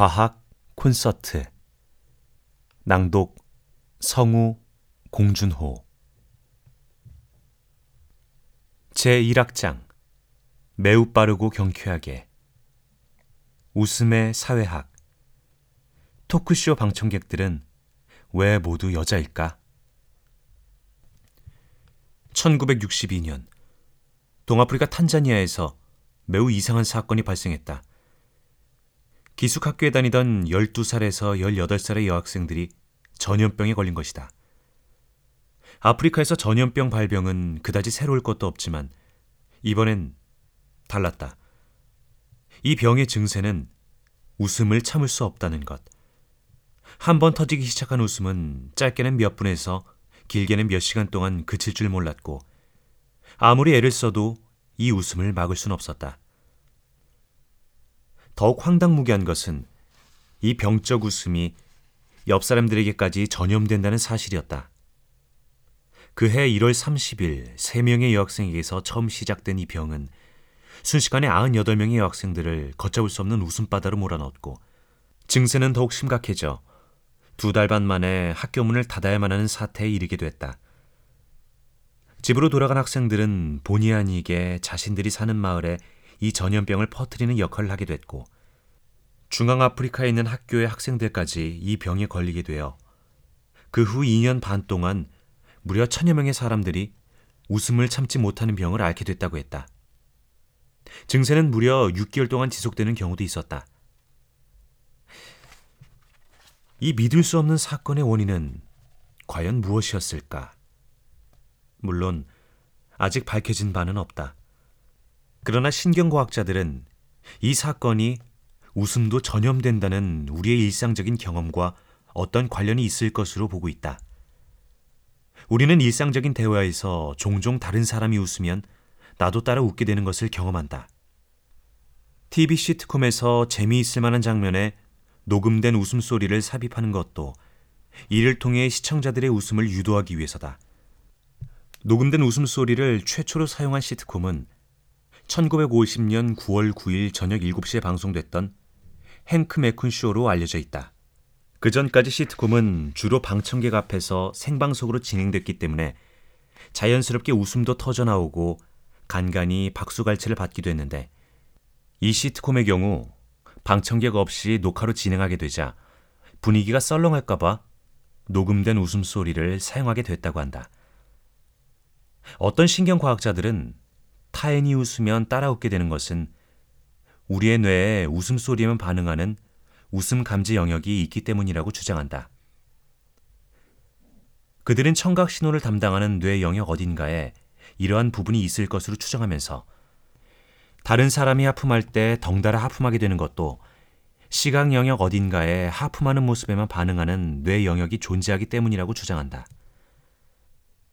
과학 콘서트 낭독 성우 공준호 제1악장 매우 빠르고 경쾌하게 웃음의 사회학 토크쇼 방청객들은 왜 모두 여자일까? 1962년 동아프리카 탄자니아에서 매우 이상한 사건이 발생했다. 기숙학교에 다니던 12살에서 18살의 여학생들이 전염병에 걸린 것이다. 아프리카에서 전염병 발병은 그다지 새로울 것도 없지만 이번엔 달랐다. 이 병의 증세는 웃음을 참을 수 없다는 것. 한 번 터지기 시작한 웃음은 짧게는 몇 분에서 길게는 몇 시간 동안 그칠 줄 몰랐고 아무리 애를 써도 이 웃음을 막을 순 없었다. 더욱 황당무계한 것은 이 병적 웃음이 옆 사람들에게까지 전염된다는 사실이었다. 그해 1월 30일 3명의 여학생에게서 처음 시작된 이 병은 순식간에 98명의 여학생들을 걷잡을 수 없는 웃음바다로 몰아넣었고 증세는 더욱 심각해져 두 달 반 만에 학교 문을 닫아야만 하는 사태에 이르게 됐다. 집으로 돌아간 학생들은 본의 아니게 자신들이 사는 마을에 이 전염병을 퍼뜨리는 역할을 하게 됐고 중앙아프리카에 있는 학교의 학생들까지 이 병에 걸리게 되어 그 후 2년 반 동안 무려 천여 명의 사람들이 웃음을 참지 못하는 병을 앓게 됐다고 했다. 증세는 무려 6개월 동안 지속되는 경우도 있었다. 이 믿을 수 없는 사건의 원인은 과연 무엇이었을까? 물론 아직 밝혀진 바는 없다. 그러나 신경과학자들은 이 사건이 웃음도 전염된다는 우리의 일상적인 경험과 어떤 관련이 있을 것으로 보고 있다. 우리는 일상적인 대화에서 종종 다른 사람이 웃으면 나도 따라 웃게 되는 것을 경험한다. TV 시트콤에서 재미있을 만한 장면에 녹음된 웃음소리를 삽입하는 것도 이를 통해 시청자들의 웃음을 유도하기 위해서다. 녹음된 웃음소리를 최초로 사용한 시트콤은 1950년 9월 9일 저녁 7시에 방송됐던 행크 메쿤 쇼로 알려져 있다. 그 전까지 시트콤은 주로 방청객 앞에서 생방송으로 진행됐기 때문에 자연스럽게 웃음도 터져 나오고 간간히 박수갈채를 받기도 했는데 이 시트콤의 경우 방청객 없이 녹화로 진행하게 되자 분위기가 썰렁할까봐 녹음된 웃음소리를 사용하게 됐다고 한다. 어떤 신경과학자들은 타인이 웃으면 따라 웃게 되는 것은 우리의 뇌에 웃음소리에만 반응하는 웃음 감지 영역이 있기 때문이라고 주장한다. 그들은 청각 신호를 담당하는 뇌 영역 어딘가에 이러한 부분이 있을 것으로 추정하면서 다른 사람이 하품할 때 덩달아 하품하게 되는 것도 시각 영역 어딘가에 하품하는 모습에만 반응하는 뇌 영역이 존재하기 때문이라고 주장한다.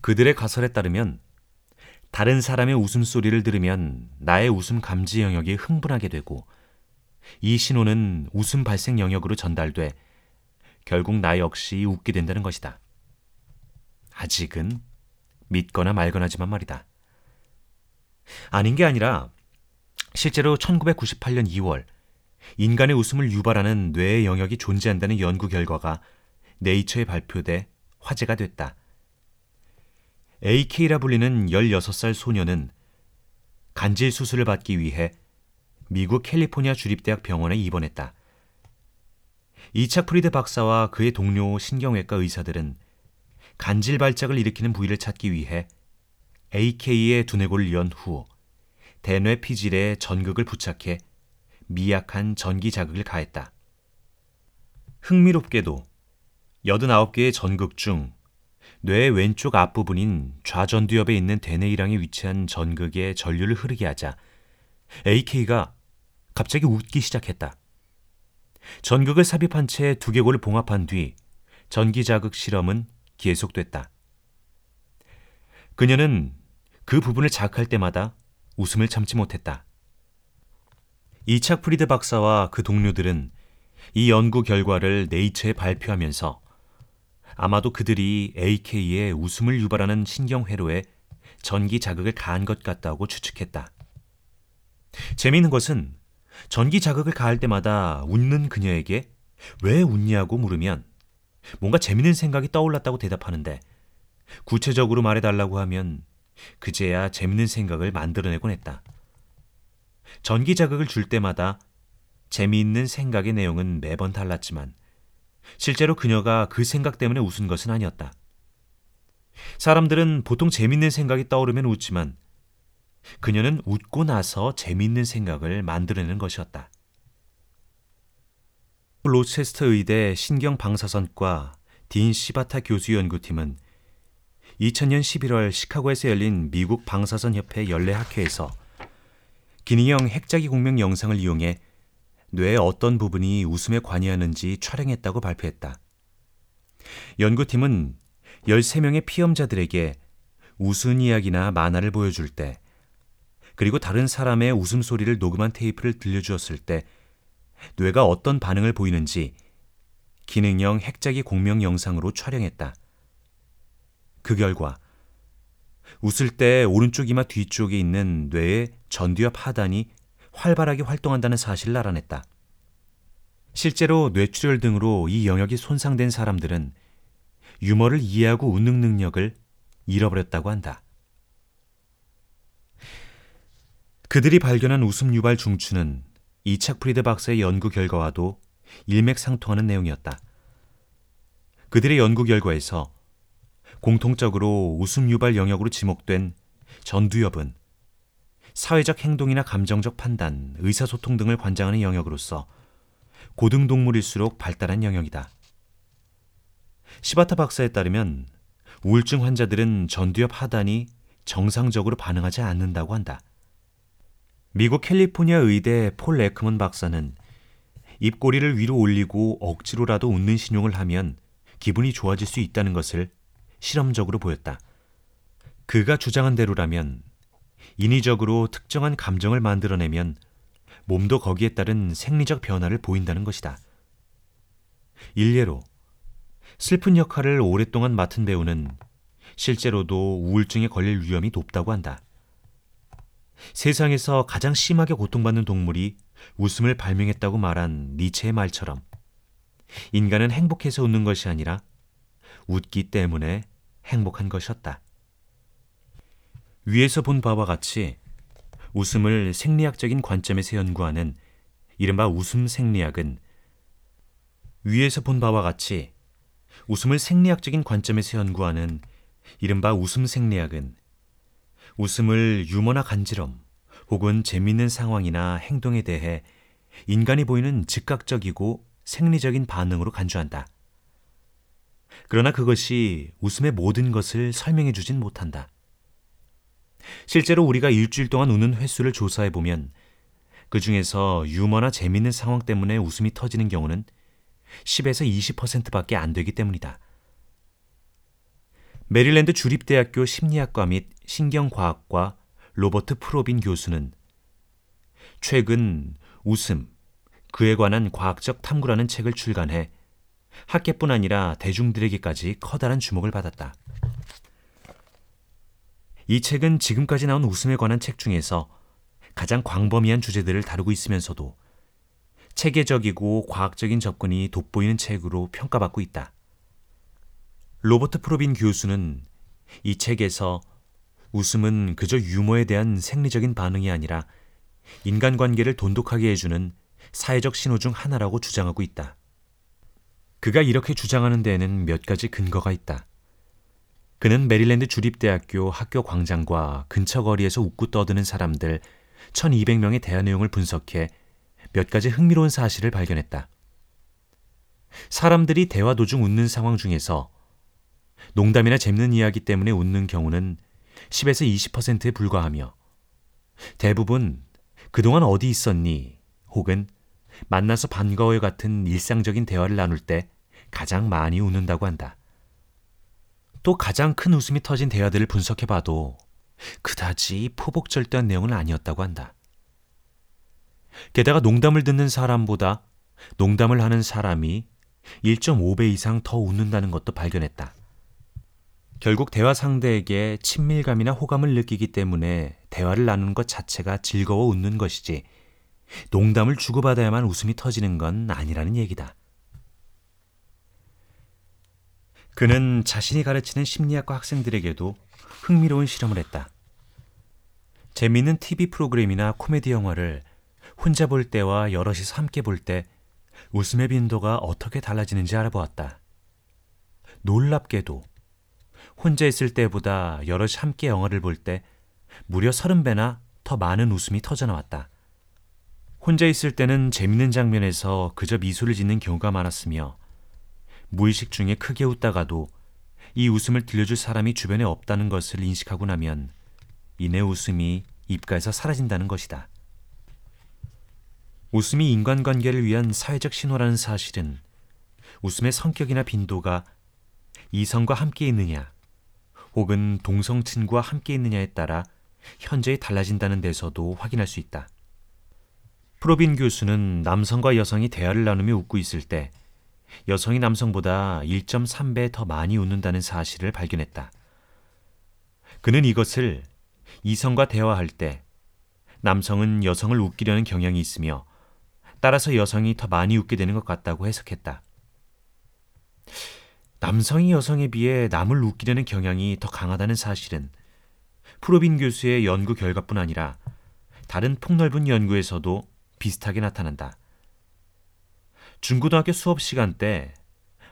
그들의 가설에 따르면 다른 사람의 웃음소리를 들으면 나의 웃음 감지 영역이 흥분하게 되고 이 신호는 웃음 발생 영역으로 전달돼 결국 나 역시 웃게 된다는 것이다. 아직은 믿거나 말거나지만 말이다. 아닌 게 아니라 실제로 1998년 2월 인간의 웃음을 유발하는 뇌의 영역이 존재한다는 연구 결과가 네이처에 발표돼 화제가 됐다. AK라 불리는 16살 소녀는 간질 수술을 받기 위해 미국 캘리포니아 주립대학 병원에 입원했다. 이착 프리드 박사와 그의 동료 신경외과 의사들은 간질 발작을 일으키는 부위를 찾기 위해 AK의 두개골을 연 후 대뇌 피질에 전극을 부착해 미약한 전기 자극을 가했다. 흥미롭게도 89개의 전극 중 뇌의 왼쪽 앞부분인 좌전두엽에 있는 대뇌이랑에 위치한 전극에 전류를 흐르게 하자 AK가 갑자기 웃기 시작했다. 전극을 삽입한 채 두개골을 봉합한 뒤 전기 자극 실험은 계속됐다. 그녀는 그 부분을 자극할 때마다 웃음을 참지 못했다. 이착 프리드 박사와 그 동료들은 이 연구 결과를 네이처에 발표하면서 아마도 그들이 AK의 웃음을 유발하는 신경회로에 전기 자극을 가한 것 같다고 추측했다. 재미있는 것은 전기 자극을 가할 때마다 웃는 그녀에게 왜 웃냐고 물으면 뭔가 재밌는 생각이 떠올랐다고 대답하는데 구체적으로 말해달라고 하면 그제야 재밌는 생각을 만들어내곤 했다. 전기 자극을 줄 때마다 재미있는 생각의 내용은 매번 달랐지만 실제로 그녀가 그 생각 때문에 웃은 것은 아니었다. 사람들은 보통 재밌는 생각이 떠오르면 웃지만 그녀는 웃고 나서 재미있는 생각을 만들어내는 것이었다. 로체스터 의대 신경방사선과 딘 시바타 교수 연구팀은 2000년 11월 시카고에서 열린 미국 방사선 협회 연례 학회에서 기능형 핵자기 공명 영상을 이용해 뇌의 어떤 부분이 웃음에 관여하는지 촬영했다고 발표했다. 연구팀은 13명의 피험자들에게 웃은 이야기나 만화를 보여줄 때, 그리고 다른 사람의 웃음소리를 녹음한 테이프를 들려주었을 때, 뇌가 어떤 반응을 보이는지 기능형 핵자기 공명 영상으로 촬영했다. 그 결과, 웃을 때 오른쪽 이마 뒤쪽에 있는 뇌의 전두엽 하단이 활발하게 활동한다는 사실을 알아냈다. 실제로 뇌출혈 등으로 이 영역이 손상된 사람들은 유머를 이해하고 웃는 능력을 잃어버렸다고 한다. 그들이 발견한 웃음 유발 중추는 이착 프리드 박사의 연구 결과와도 일맥상통하는 내용이었다. 그들의 연구 결과에서 공통적으로 웃음 유발 영역으로 지목된 전두엽은 사회적 행동이나 감정적 판단, 의사소통 등을 관장하는 영역으로서 고등동물일수록 발달한 영역이다. 시바타 박사에 따르면 우울증 환자들은 전두엽 하단이 정상적으로 반응하지 않는다고 한다. 미국 캘리포니아 의대 폴 레크먼 박사는 입꼬리를 위로 올리고 억지로라도 웃는 신용을 하면 기분이 좋아질 수 있다는 것을 실험적으로 보였다. 그가 주장한 대로라면 인위적으로 특정한 감정을 만들어내면 몸도 거기에 따른 생리적 변화를 보인다는 것이다. 일례로 슬픈 역할을 오랫동안 맡은 배우는 실제로도 우울증에 걸릴 위험이 높다고 한다. 세상에서 가장 심하게 고통받는 동물이 웃음을 발명했다고 말한 니체의 말처럼 인간은 행복해서 웃는 것이 아니라 웃기 때문에 행복한 것이었다. 위에서 본 바와 같이 웃음을 생리학적인 관점에서 연구하는 이른바 웃음 생리학은 위에서 본 바와 같이 웃음을 생리학적인 관점에서 연구하는 이른바 웃음 생리학은 웃음을 유머나 간지럼 혹은 재미있는 상황이나 행동에 대해 인간이 보이는 즉각적이고 생리적인 반응으로 간주한다. 그러나 그것이 웃음의 모든 것을 설명해 주진 못한다. 실제로 우리가 일주일 동안 우는 횟수를 조사해 보면 그 중에서 유머나 재밌는 상황 때문에 웃음이 터지는 경우는 10에서 20%밖에 안 되기 때문이다. 메릴랜드 주립대학교 심리학과 및 신경과학과 로버트 프로빈 교수는 최근 웃음, 그에 관한 과학적 탐구라는 책을 출간해 학계뿐 아니라 대중들에게까지 커다란 주목을 받았다. 이 책은 지금까지 나온 웃음에 관한 책 중에서 가장 광범위한 주제들을 다루고 있으면서도 체계적이고 과학적인 접근이 돋보이는 책으로 평가받고 있다. 로버트 프로빈 교수는 이 책에서 웃음은 그저 유머에 대한 생리적인 반응이 아니라 인간관계를 돈독하게 해주는 사회적 신호 중 하나라고 주장하고 있다. 그가 이렇게 주장하는 데에는 몇 가지 근거가 있다. 그는 메릴랜드 주립대학교 학교 광장과 근처 거리에서 웃고 떠드는 사람들 1200명의 대화 내용을 분석해 몇 가지 흥미로운 사실을 발견했다. 사람들이 대화 도중 웃는 상황 중에서 농담이나 재밌는 이야기 때문에 웃는 경우는 10에서 20%에 불과하며 대부분 그동안 어디 있었니? 혹은 만나서 반가워요 같은 일상적인 대화를 나눌 때 가장 많이 웃는다고 한다. 또 가장 큰 웃음이 터진 대화들을 분석해봐도 그다지 포복절대한 내용은 아니었다고 한다. 게다가 농담을 듣는 사람보다 농담을 하는 사람이 1.5배 이상 더 웃는다는 것도 발견했다. 결국 대화 상대에게 친밀감이나 호감을 느끼기 때문에 대화를 나누는 것 자체가 즐거워 웃는 것이지 농담을 주고받아야만 웃음이 터지는 건 아니라는 얘기다. 그는 자신이 가르치는 심리학과 학생들에게도 흥미로운 실험을 했다. 재미있는 TV 프로그램이나 코미디 영화를 혼자 볼 때와 여럿이서 함께 볼 때 웃음의 빈도가 어떻게 달라지는지 알아보았다. 놀랍게도 혼자 있을 때보다 여럿이 함께 영화를 볼 때 무려 30배나 더 많은 웃음이 터져나왔다. 혼자 있을 때는 재밌는 장면에서 그저 미소를 짓는 경우가 많았으며 무의식 중에 크게 웃다가도 이 웃음을 들려줄 사람이 주변에 없다는 것을 인식하고 나면 이내 웃음이 입가에서 사라진다는 것이다. 웃음이 인간관계를 위한 사회적 신호라는 사실은 웃음의 성격이나 빈도가 이성과 함께 있느냐 혹은 동성 친구와 함께 있느냐에 따라 현저히 달라진다는 데서도 확인할 수 있다. 프로빈 교수는 남성과 여성이 대화를 나누며 웃고 있을 때 여성이 남성보다 1.3배 더 많이 웃는다는 사실을 발견했다. 그는 이것을 이성과 대화할 때 남성은 여성을 웃기려는 경향이 있으며 따라서 여성이 더 많이 웃게 되는 것 같다고 해석했다. 남성이 여성에 비해 남을 웃기려는 경향이 더 강하다는 사실은 프로빈 교수의 연구 결과뿐 아니라 다른 폭넓은 연구에서도 비슷하게 나타난다. 중고등학교 수업 시간 때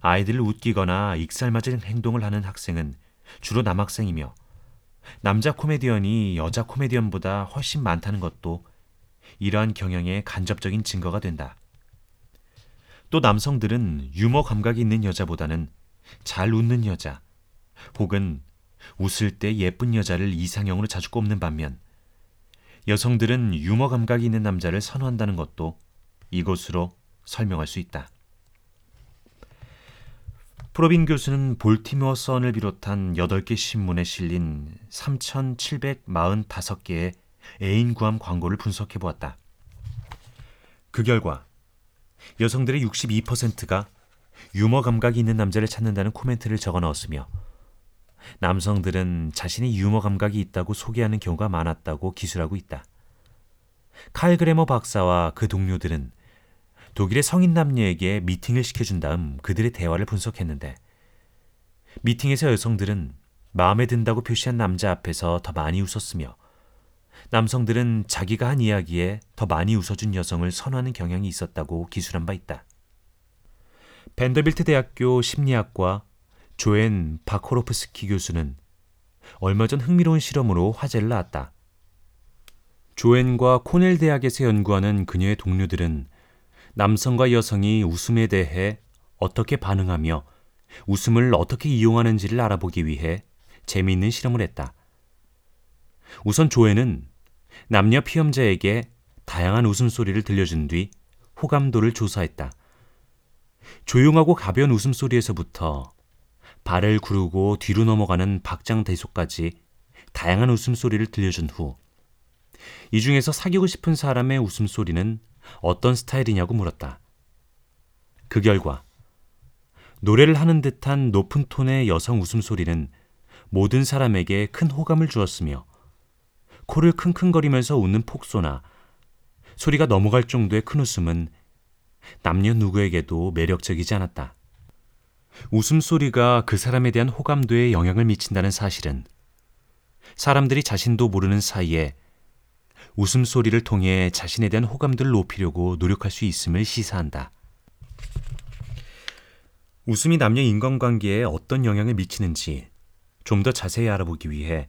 아이들을 웃기거나 익살맞은 행동을 하는 학생은 주로 남학생이며 남자 코미디언이 여자 코미디언보다 훨씬 많다는 것도 이러한 경향의 간접적인 증거가 된다. 또 남성들은 유머 감각이 있는 여자보다는 잘 웃는 여자 혹은 웃을 때 예쁜 여자를 이상형으로 자주 꼽는 반면 여성들은 유머 감각이 있는 남자를 선호한다는 것도 이것으로 설명할 수 있다. 프로빈 교수는 볼티모어 선을 비롯한 8개 신문에 실린 3,745개의 애인 구함 광고를 분석해 보았다. 그 결과 여성들의 62%가 유머 감각이 있는 남자를 찾는다는 코멘트를 적어 넣었으며 남성들은 자신이 유머 감각이 있다고 소개하는 경우가 많았다고 기술하고 있다. 칼 그레머 박사와 그 동료들은 독일의 성인 남녀에게 미팅을 시켜준 다음 그들의 대화를 분석했는데 미팅에서 여성들은 마음에 든다고 표시한 남자 앞에서 더 많이 웃었으며 남성들은 자기가 한 이야기에 더 많이 웃어준 여성을 선호하는 경향이 있었다고 기술한 바 있다. 벤더빌트 대학교 심리학과 조엔 바코로프스키 교수는 얼마 전 흥미로운 실험으로 화제를 낳았다. 조엔과 코넬 대학에서 연구하는 그녀의 동료들은 남성과 여성이 웃음에 대해 어떻게 반응하며 웃음을 어떻게 이용하는지를 알아보기 위해 재미있는 실험을 했다. 우선 조엔은 남녀 피험자에게 다양한 웃음소리를 들려준 뒤 호감도를 조사했다. 조용하고 가벼운 웃음소리에서부터 발을 구르고 뒤로 넘어가는 박장대소까지 다양한 웃음소리를 들려준 후, 이 중에서 사귀고 싶은 사람의 웃음소리는 어떤 스타일이냐고 물었다. 그 결과, 노래를 하는 듯한 높은 톤의 여성 웃음소리는 모든 사람에게 큰 호감을 주었으며, 코를 킁킁거리면서 웃는 폭소나 소리가 넘어갈 정도의 큰 웃음은 남녀 누구에게도 매력적이지 않았다. 웃음소리가 그 사람에 대한 호감도에 영향을 미친다는 사실은 사람들이 자신도 모르는 사이에 웃음소리를 통해 자신에 대한 호감도를 높이려고 노력할 수 있음을 시사한다. 웃음이 남녀 인간관계에 어떤 영향을 미치는지 좀 더 자세히 알아보기 위해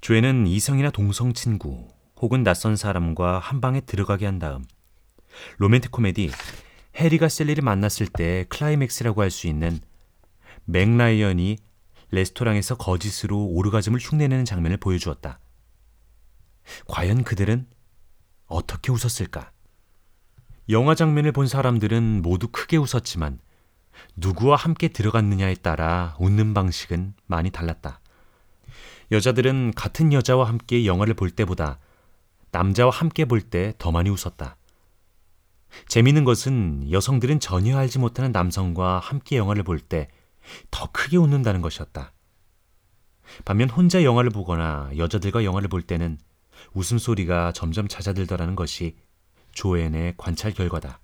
조회는 이성이나 동성 친구 혹은 낯선 사람과 한 방에 들어가게 한 다음 로맨틱 코미디 해리가 샐리를 만났을 때 클라이맥스라고 할 수 있는 멕 라이언이 레스토랑에서 거짓으로 오르가즘을 흉내내는 장면을 보여주었다. 과연 그들은 어떻게 웃었을까? 영화 장면을 본 사람들은 모두 크게 웃었지만 누구와 함께 들어갔느냐에 따라 웃는 방식은 많이 달랐다. 여자들은 같은 여자와 함께 영화를 볼 때보다 남자와 함께 볼 때 더 많이 웃었다. 재미있는 것은 여성들은 전혀 알지 못하는 남성과 함께 영화를 볼 때 더 크게 웃는다는 것이었다. 반면 혼자 영화를 보거나 여자들과 영화를 볼 때는 웃음소리가 점점 잦아들더라는 것이 조앤의 관찰 결과다.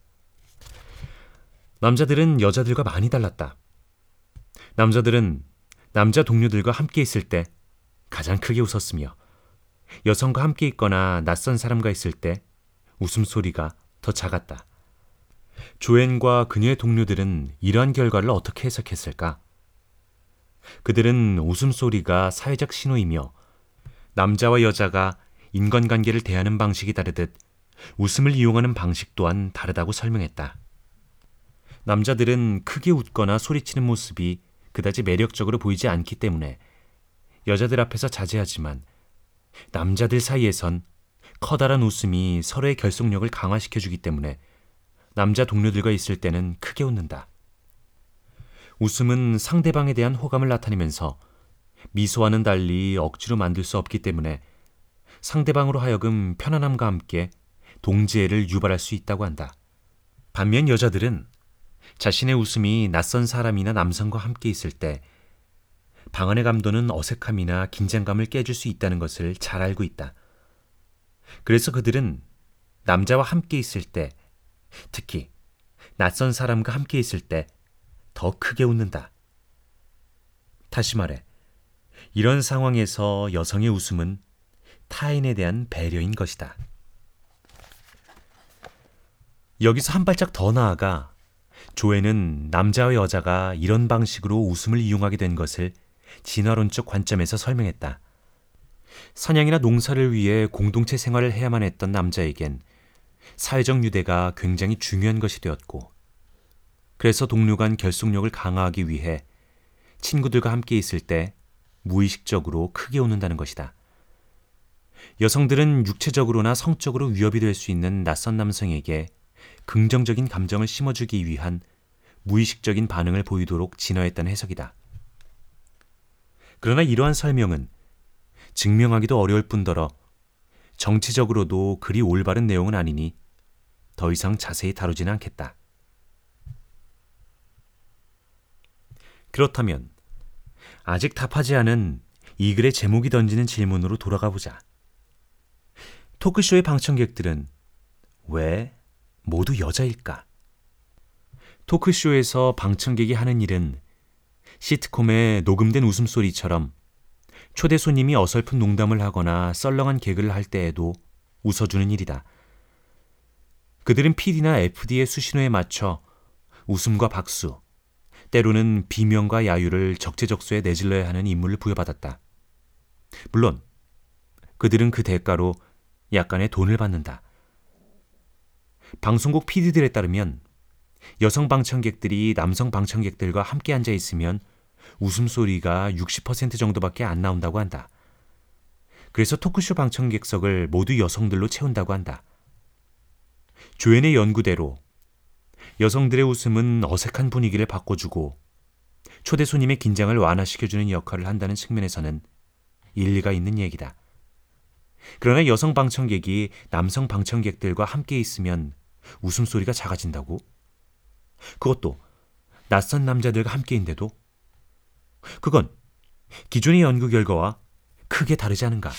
남자들은 여자들과 많이 달랐다. 남자들은 남자 동료들과 함께 있을 때 가장 크게 웃었으며 여성과 함께 있거나 낯선 사람과 있을 때 웃음소리가 더 작았다. 조앤과 그녀의 동료들은 이러한 결과를 어떻게 해석했을까? 그들은 웃음소리가 사회적 신호이며 남자와 여자가 인간관계를 대하는 방식이 다르듯 웃음을 이용하는 방식 또한 다르다고 설명했다. 남자들은 크게 웃거나 소리치는 모습이 그다지 매력적으로 보이지 않기 때문에 여자들 앞에서 자제하지만 남자들 사이에선 커다란 웃음이 서로의 결속력을 강화시켜주기 때문에 남자 동료들과 있을 때는 크게 웃는다. 웃음은 상대방에 대한 호감을 나타내면서 미소와는 달리 억지로 만들 수 없기 때문에 상대방으로 하여금 편안함과 함께 동지애를 유발할 수 있다고 한다. 반면 여자들은 자신의 웃음이 낯선 사람이나 남성과 함께 있을 때 방언의 감도는 어색함이나 긴장감을 깨줄 수 있다는 것을 잘 알고 있다. 그래서 그들은 남자와 함께 있을 때, 특히 낯선 사람과 함께 있을 때 더 크게 웃는다. 다시 말해, 이런 상황에서 여성의 웃음은 타인에 대한 배려인 것이다. 여기서 한 발짝 더 나아가 조에는 남자와 여자가 이런 방식으로 웃음을 이용하게 된 것을 진화론적 관점에서 설명했다. 사냥이나 농사를 위해 공동체 생활을 해야만 했던 남자에겐 사회적 유대가 굉장히 중요한 것이 되었고, 그래서 동료 간 결속력을 강화하기 위해 친구들과 함께 있을 때 무의식적으로 크게 웃는다는 것이다. 여성들은 육체적으로나 성적으로 위협이 될 수 있는 낯선 남성에게 긍정적인 감정을 심어주기 위한 무의식적인 반응을 보이도록 진화했다는 해석이다. 그러나 이러한 설명은 증명하기도 어려울 뿐더러 정치적으로도 그리 올바른 내용은 아니니 더 이상 자세히 다루지는 않겠다. 그렇다면 아직 답하지 않은 이 글의 제목이 던지는 질문으로 돌아가 보자. 토크쇼의 방청객들은 왜 모두 여자일까? 토크쇼에서 방청객이 하는 일은 시트콤의 녹음된 웃음소리처럼 초대 손님이 어설픈 농담을 하거나 썰렁한 개그를 할 때에도 웃어주는 일이다. 그들은 PD나 FD의 수신호에 맞춰 웃음과 박수, 때로는 비명과 야유를 적재적소에 내질러야 하는 임무를 부여받았다. 물론 그들은 그 대가로 약간의 돈을 받는다. 방송국 PD들에 따르면 여성 방청객들이 남성 방청객들과 함께 앉아 있으면 웃음소리가 60% 정도밖에 안 나온다고 한다. 그래서 토크쇼 방청객석을 모두 여성들로 채운다고 한다. 조연의 연구대로 여성들의 웃음은 어색한 분위기를 바꿔주고 초대 손님의 긴장을 완화시켜주는 역할을 한다는 측면에서는 일리가 있는 얘기다. 그러나 여성 방청객이 남성 방청객들과 함께 있으면 웃음소리가 작아진다고? 그것도 낯선 남자들과 함께인데도? 그건 기존의 연구 결과와 크게 다르지 않은가?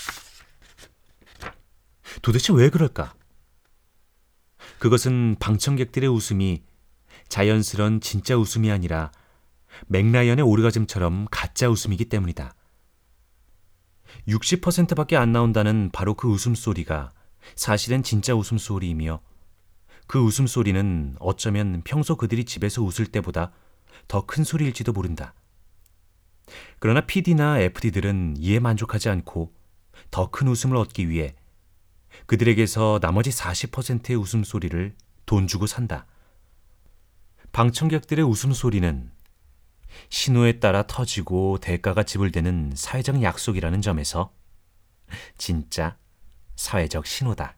도대체 왜 그럴까? 그것은 방청객들의 웃음이 자연스런 진짜 웃음이 아니라 맥라이언의 오르가즘처럼 가짜 웃음이기 때문이다. 60%밖에 안 나온다는 바로 그 웃음소리가 사실은 진짜 웃음소리이며 그 웃음소리는 어쩌면 평소 그들이 집에서 웃을 때보다 더 큰 소리일지도 모른다. 그러나 PD나 FD들은 이에 만족하지 않고 더 큰 웃음을 얻기 위해 그들에게서 나머지 40%의 웃음소리를 돈 주고 산다. 방청객들의 웃음소리는 신호에 따라 터지고 대가가 지불되는 사회적 약속이라는 점에서 진짜 사회적 신호다.